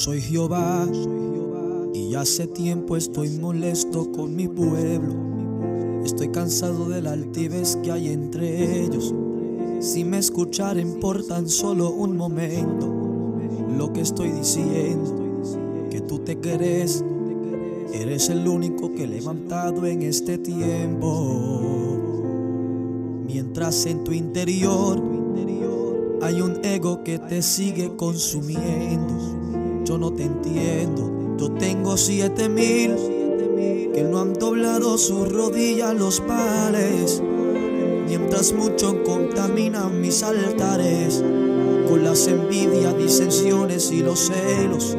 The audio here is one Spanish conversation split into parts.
Soy Jehová y hace tiempo estoy molesto con mi pueblo. Estoy cansado de la altivez que hay entre ellos. Si me escucharen por tan solo un momento, lo que estoy diciendo, que tú te crees, eres el único que he levantado en este tiempo. Mientras en tu interior hay un ego que te sigue consumiendo. Yo no te entiendo. Yo tengo siete mil que no han doblado su rodilla los pales. Mientras muchos contaminan mis altares con las envidias, disensiones y los celos.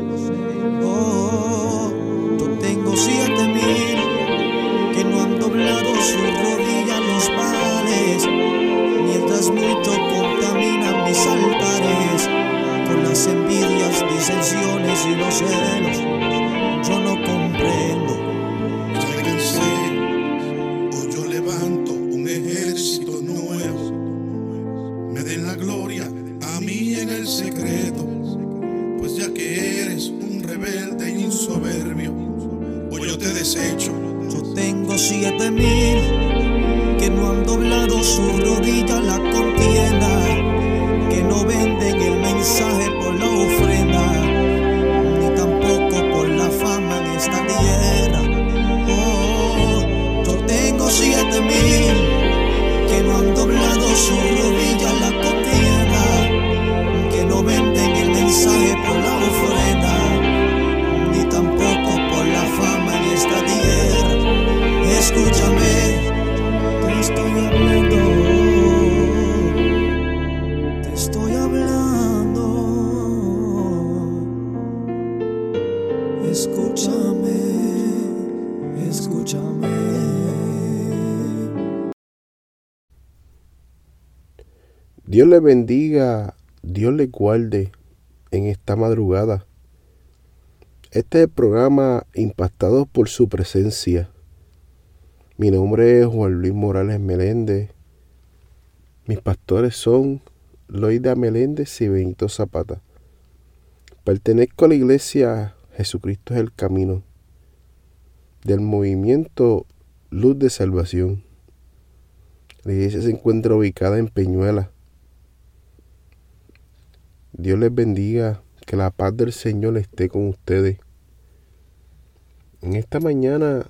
Dios le bendiga, Dios le guarde en esta madrugada. Este es el programa impactado por su presencia. Mi nombre es Juan Luis Morales Meléndez. Mis pastores son Loida Meléndez y Benito Zapata. Pertenezco a la iglesia Jesucristo es el Camino del movimiento Luz de Salvación. La iglesia se encuentra ubicada en Peñuela. Dios les bendiga, que la paz del Señor esté con ustedes. En esta mañana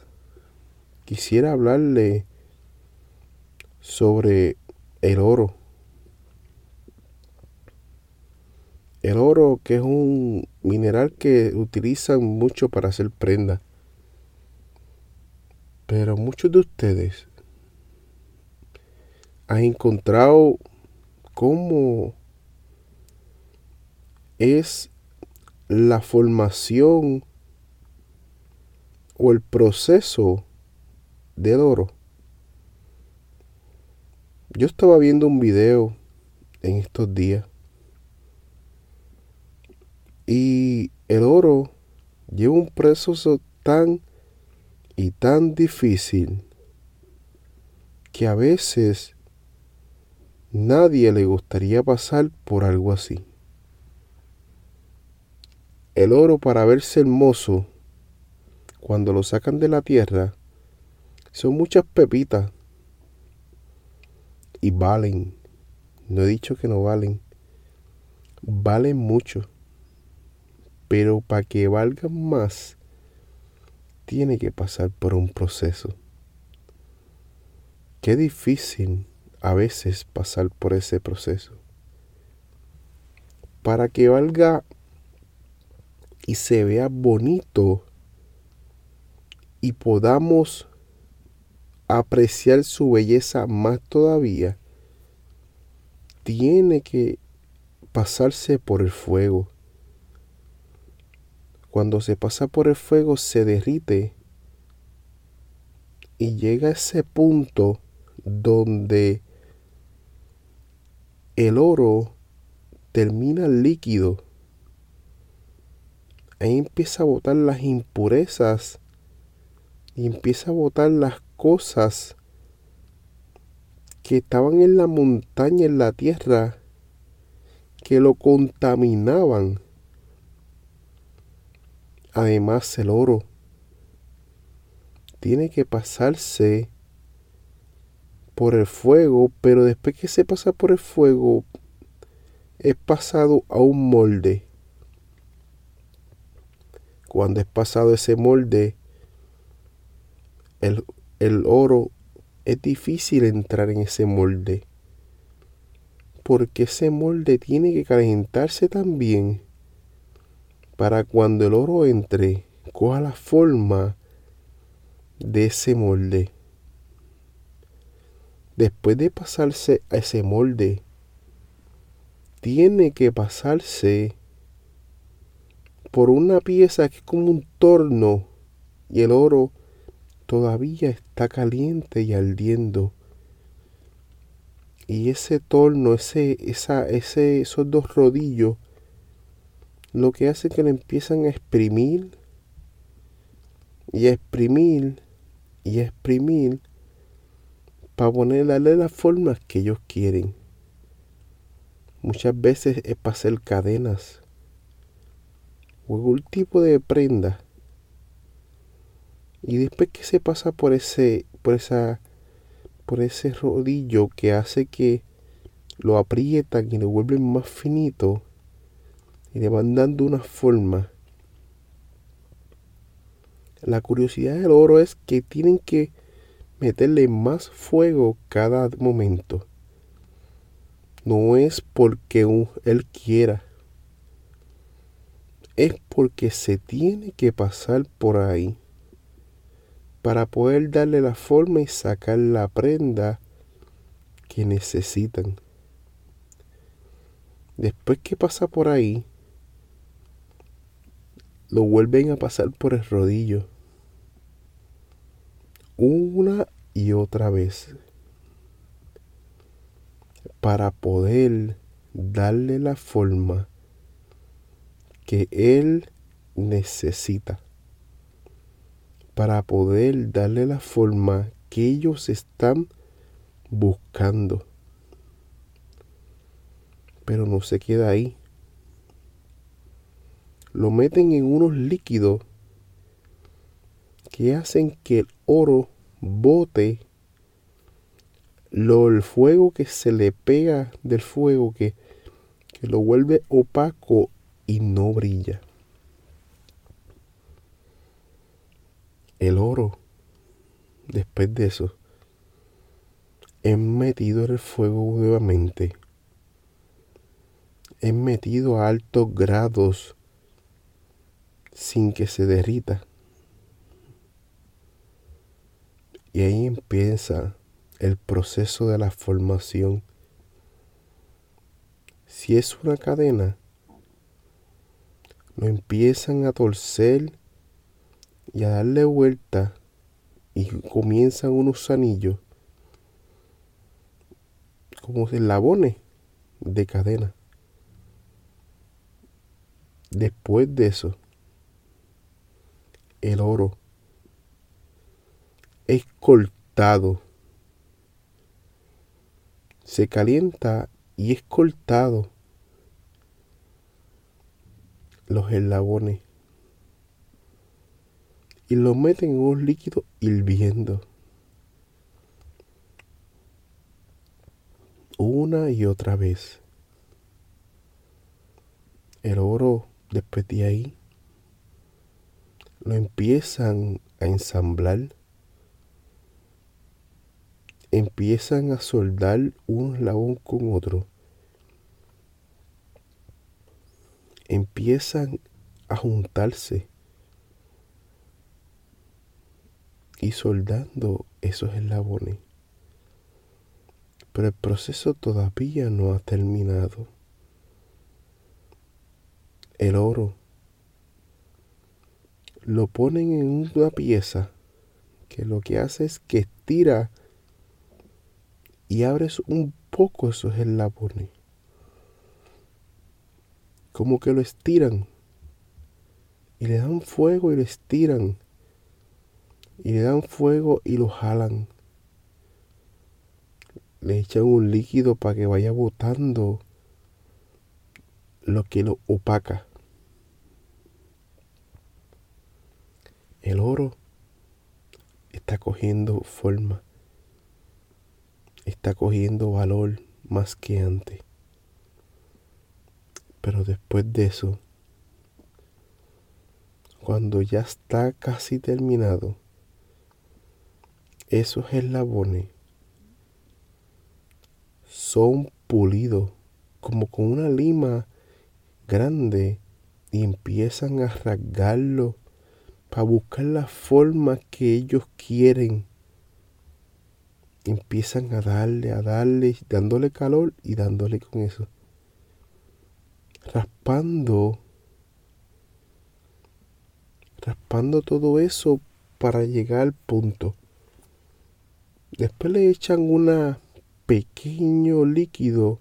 quisiera hablarle sobre el oro. El oro que es un mineral que utilizan mucho para hacer prendas. Pero muchos de ustedes han encontrado cómo es la formación o el proceso del oro. Yo estaba viendo un video en estos días y el oro lleva un proceso tan y tan difícil que a veces nadie le gustaría pasar por algo así. El oro para verse hermoso, cuando lo sacan de la tierra, son muchas pepitas y valen. No he dicho que no valen. Valen mucho. Pero para que valgan más, tiene que pasar por un proceso. Qué difícil a veces pasar por ese proceso. Para que valga y se vea bonito y podamos apreciar su belleza más todavía, tiene que pasarse por el fuego. Cuando se pasa por el fuego se derrite y llega a ese punto donde el oro termina líquido. Ahí empieza a botar las impurezas y empieza a botar las cosas que estaban en la montaña, en la tierra, que lo contaminaban. además el oro tiene que pasarse por el fuego, pero después que se pasa por el fuego es pasado a un molde. Cuando es pasado ese molde, el, el oro es difícil entrar en ese molde. Porque ese molde tiene que calentarse también para cuando el oro entre, coja la forma de ese molde. Después de pasarse a ese molde, tiene que pasarse por una pieza que es como un torno y el oro todavía está caliente y ardiendo. Y ese torno, ese, esa, ese, esos dos rodillos lo que hace que le empiezan a exprimir y a exprimir y a exprimir para ponerle las formas que ellos quieren. Muchas veces es para hacer cadenas algún tipo de prenda. Y después que se pasa por ese, por esa, por ese rodillo que hace que lo aprietan y lo vuelven más finito, y le van dando una forma. La curiosidad del oro es que tienen que meterle más fuego cada momento. No es porque él quiera. Es porque se tiene que pasar por ahí para poder darle la forma y sacar la prenda que necesitan. Después que pasa por ahí, lo vuelven a pasar por el rodillo. Una y otra vez. Para poder darle la forma que Él necesita. Para poder darle la forma que ellos están buscando. Pero no se queda ahí lo meten en unos líquidos que hacen que el oro bote lo, el fuego que se le pega del fuego que, que lo vuelve opaco y no brilla. El oro, después de eso, es metido en el fuego nuevamente. Es metido a altos grados sin que se derrita. Y ahí empieza el proceso de la formación. Si es una cadena, lo empiezan a torcer y a darle vuelta y comienzan unos anillos como eslabones de cadena. Después de eso, el oro es cortado. Se calienta y es cortado los eslabones y lo meten en un líquido hirviendo. Una y otra vez. El oro después de ahí lo empiezan a ensamblar, empiezan a soldar un eslabón con otro, empiezan a juntarse y soldando esos eslabones. Pero el proceso todavía no ha terminado. El oro lo ponen en una pieza que lo que hace es que estira y abres un poco esos eslabones. Como que lo estiran y le dan fuego y lo estiran y le dan fuego y lo jalan. Le echan un líquido para que vaya botando lo que lo opaca. El oro está cogiendo forma, está cogiendo valor más que antes. Pero después de eso, cuando ya está casi terminado, esos eslabones son pulidos como con una lima grande y empiezan a rasgarlo para buscar la forma que ellos quieren. Empiezan a darle, a darle, dándole calor y dándole con eso. Raspando raspando todo eso para llegar al punto. Después le echan un pequeño líquido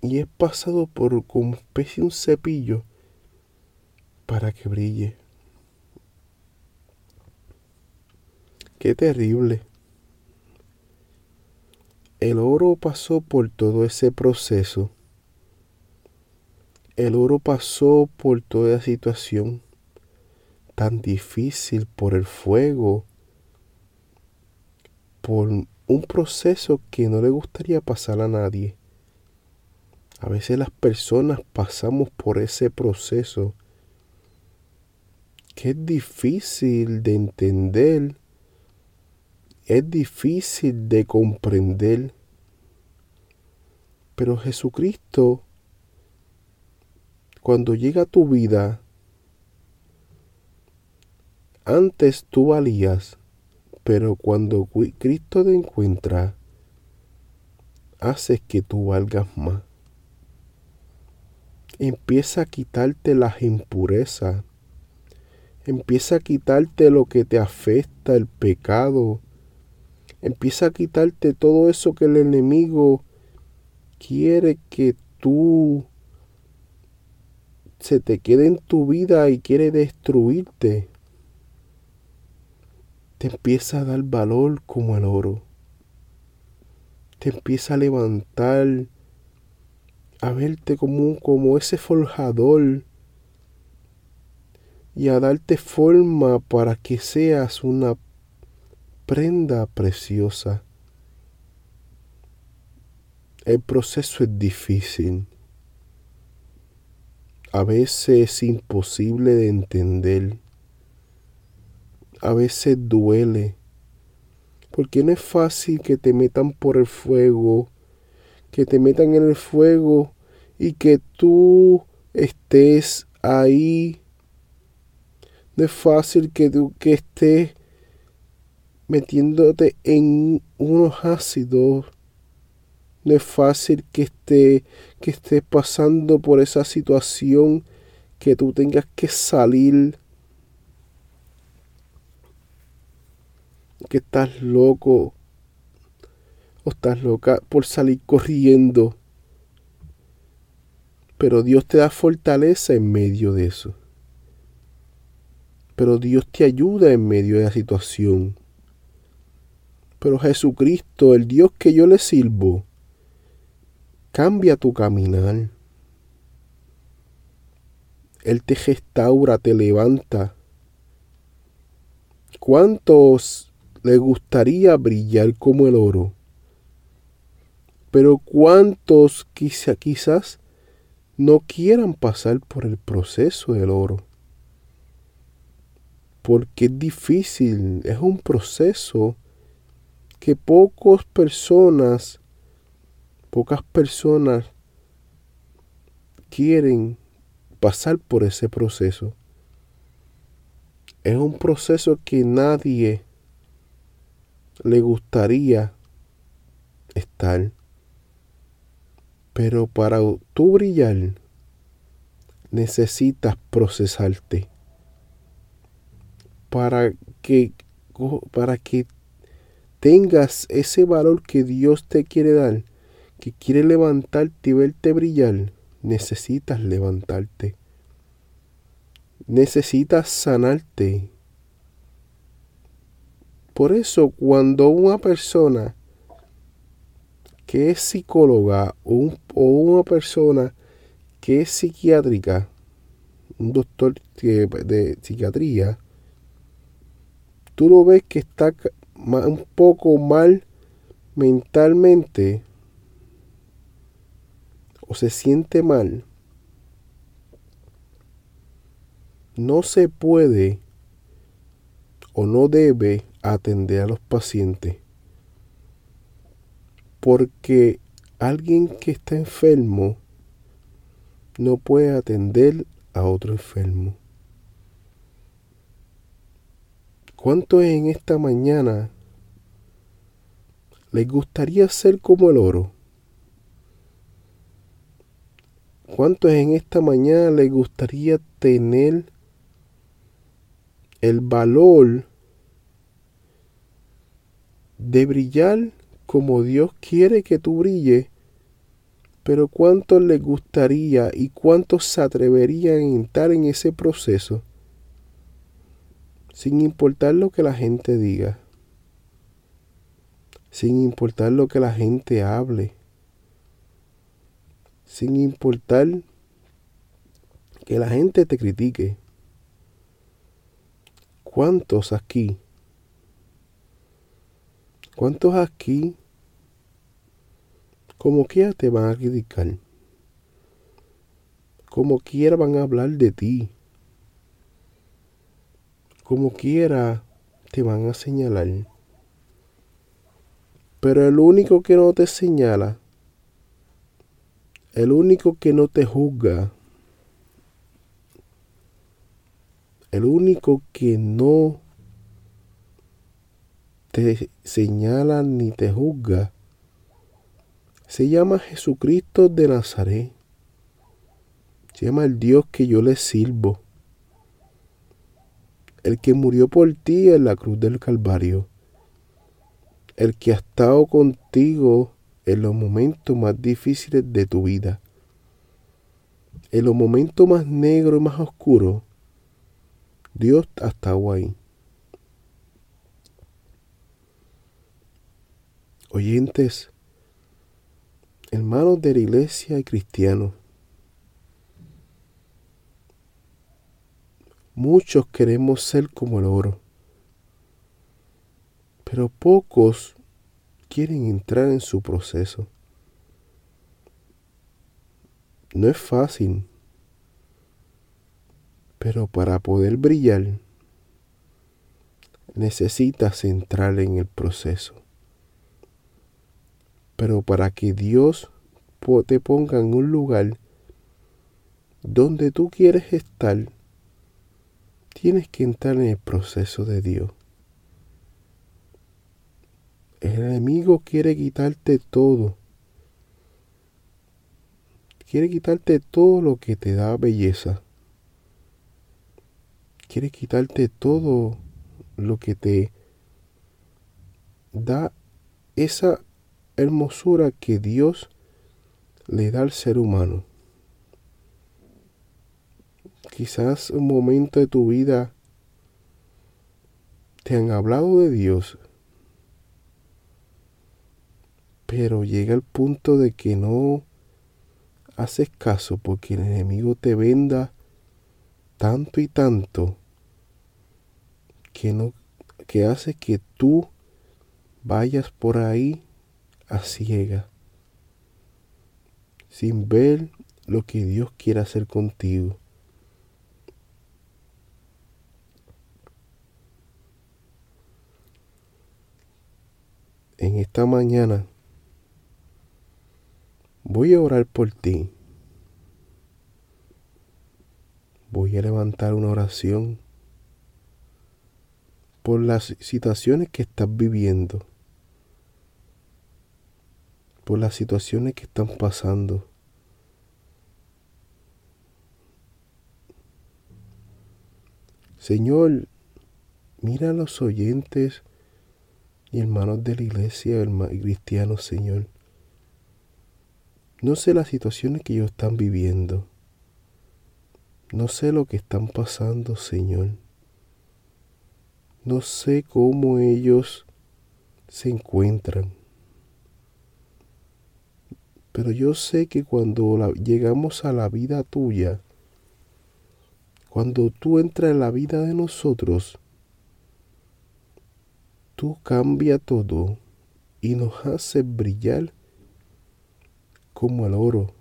y es pasado por como especie de un cepillo para que brille. Qué terrible. El oro pasó por todo ese proceso el oro pasó por toda situación tan difícil, por el fuego, por un proceso que no le gustaría pasar a nadie. A veces las personas pasamos por ese proceso que es difícil de entender, es difícil de comprender, pero Jesucristo cuando llega tu vida, antes tú valías, pero cuando Cristo te encuentra, haces que tú valgas más. Empieza a quitarte las impurezas. Empieza a quitarte lo que te afecta, el pecado. Empieza a quitarte todo eso que el enemigo quiere que tú se te queda en tu vida y quiere destruirte, te empieza a dar valor como el oro. Te empieza a levantar, a verte como, como ese forjador y a darte forma para que seas una prenda preciosa. El proceso es difícil a veces es imposible de entender, a veces duele, porque no es fácil que te metan por el fuego, que te metan en el fuego y que tú estés ahí. No es fácil que tú que estés metiéndote en unos ácidos no es fácil que esté que estés pasando por esa situación que tú tengas que salir que estás loco o estás loca por salir corriendo. Pero Dios te da fortaleza en medio de eso. Pero Dios te ayuda en medio de la situación. Pero Jesucristo, el Dios que yo le sirvo, cambia tu caminar. Él te restaura, te levanta. ¿Cuántos le gustaría brillar como el oro? Pero ¿cuántos quizá, quizás no quieran pasar por el proceso del oro? Porque es difícil, es un proceso que pocas personas Pocas personas quieren pasar por ese proceso. Es un proceso que nadie le gustaría estar. Pero para tú brillar necesitas procesarte. Para que, para que tengas ese valor que Dios te quiere dar, que quiere levantarte y verte brillar, necesitas levantarte. Necesitas sanarte. Por eso cuando una persona que es psicóloga o, una persona que es psiquiátrica un doctor de psiquiatría, tú lo ves que está un poco mal mentalmente o se siente mal, no se puede o no debe atender a los pacientes porque alguien que está enfermo no puede atender a otro enfermo. ¿Cuántos en esta mañana les gustaría ser como el oro? ¿Cuántos en esta mañana les gustaría tener el valor de brillar como Dios quiere que tú brilles, pero cuántos les gustaría y cuántos se atreverían a entrar en ese proceso sin importar lo que la gente diga, sin importar lo que la gente hable, sin importar que la gente te critique. ¿Cuántos aquí ¿Cuántos aquí, como quiera, te van a criticar? Como quiera van a hablar de ti. Como quiera te van a señalar. Pero el único que no te señala, el único que no te juzga, el único que no te señala ni te juzga, se llama Jesucristo de Nazaret. Se llama el Dios que yo le sirvo. El que murió por ti en la cruz del Calvario. El que ha estado contigo en los momentos más difíciles de tu vida. En los momentos más negros y más oscuros. Dios ha estado ahí. oyentes, hermanos de la iglesia y cristianos, muchos queremos ser como el oro, pero pocos quieren entrar en su proceso. No es fácil, pero para poder brillar necesitas entrar en el proceso. Pero para que Dios te ponga en un lugar donde tú quieres estar, tienes que entrar en el proceso de Dios. El enemigo quiere quitarte todo. Quiere quitarte todo lo que te da belleza. Quiere quitarte todo lo que te da esa hermosura que Dios le da al ser humano. Quizás un momento de tu vida te han hablado de Dios, pero llega el punto de que no haces caso porque el enemigo te venda tanto y tanto que no que hace que tú vayas por ahí a ciega, sin ver lo que Dios quiere hacer contigo. En esta mañana voy a orar por ti. Voy a levantar una oración por las situaciones que estás viviendo por las situaciones que están pasando. Señor, mira a los oyentes y hermanos de la iglesia cristianos, Señor. No sé las situaciones que ellos están viviendo. No sé lo que están pasando, Señor. No sé cómo ellos se encuentran. Pero yo sé que cuando llegamos a la vida tuya, cuando tú entras en la vida de nosotros, tú cambia todo y nos haces brillar como el oro.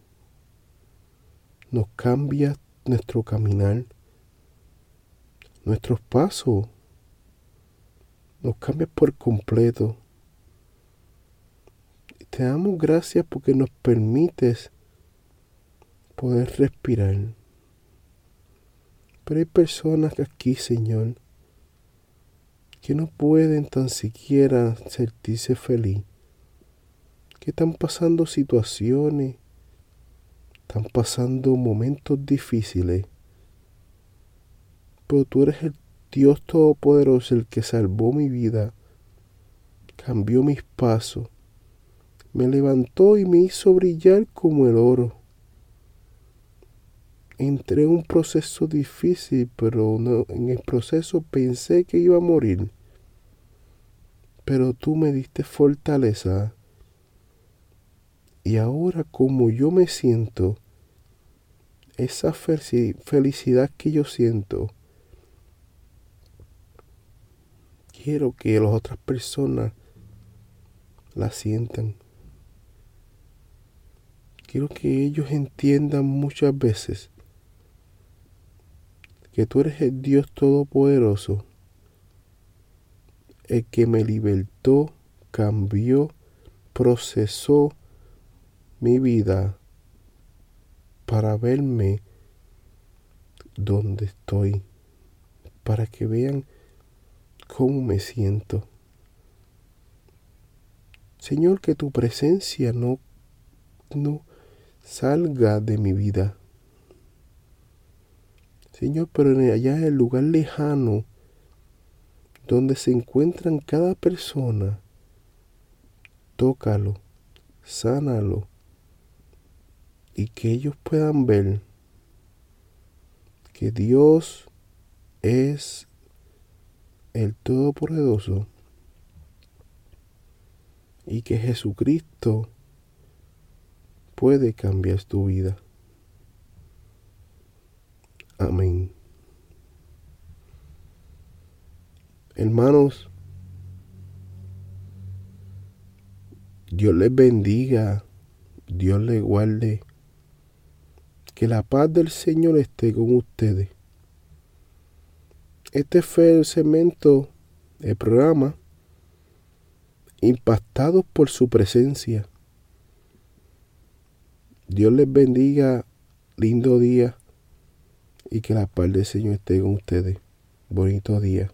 Nos cambia nuestro caminar, nuestros pasos, nos cambia por completo. Te damos gracias porque nos permites poder respirar. Pero hay personas aquí, Señor, que no pueden tan siquiera sentirse feliz, que están pasando situaciones, están pasando momentos difíciles, pero tú eres el Dios Todopoderoso, el que salvó mi vida, cambió mis pasos, me levantó y me hizo brillar como el oro entré en un proceso difícil, pero en el proceso pensé que iba a morir. Pero tú me diste fortaleza. Y ahora como yo me siento, esa felicidad que yo siento, quiero que las otras personas la sientan. Quiero que ellos entiendan muchas veces que tú eres el Dios Todopoderoso, el que me libertó, cambió, procesó mi vida para verme donde estoy, para que vean cómo me siento. Señor, que tu presencia no, no salga de mi vida. Señor, pero allá en el lugar lejano donde se encuentran cada persona, tócalo, sánalo y que ellos puedan ver que Dios es el Todopoderoso y que Jesucristo puede cambiar tu vida. Amén. Hermanos, Dios les bendiga, Dios les guarde, que la paz del Señor esté con ustedes. Este fue el segmento, el programa, impactados por su presencia. Dios les bendiga, lindo día y que la paz del Señor esté con ustedes. Bonito día.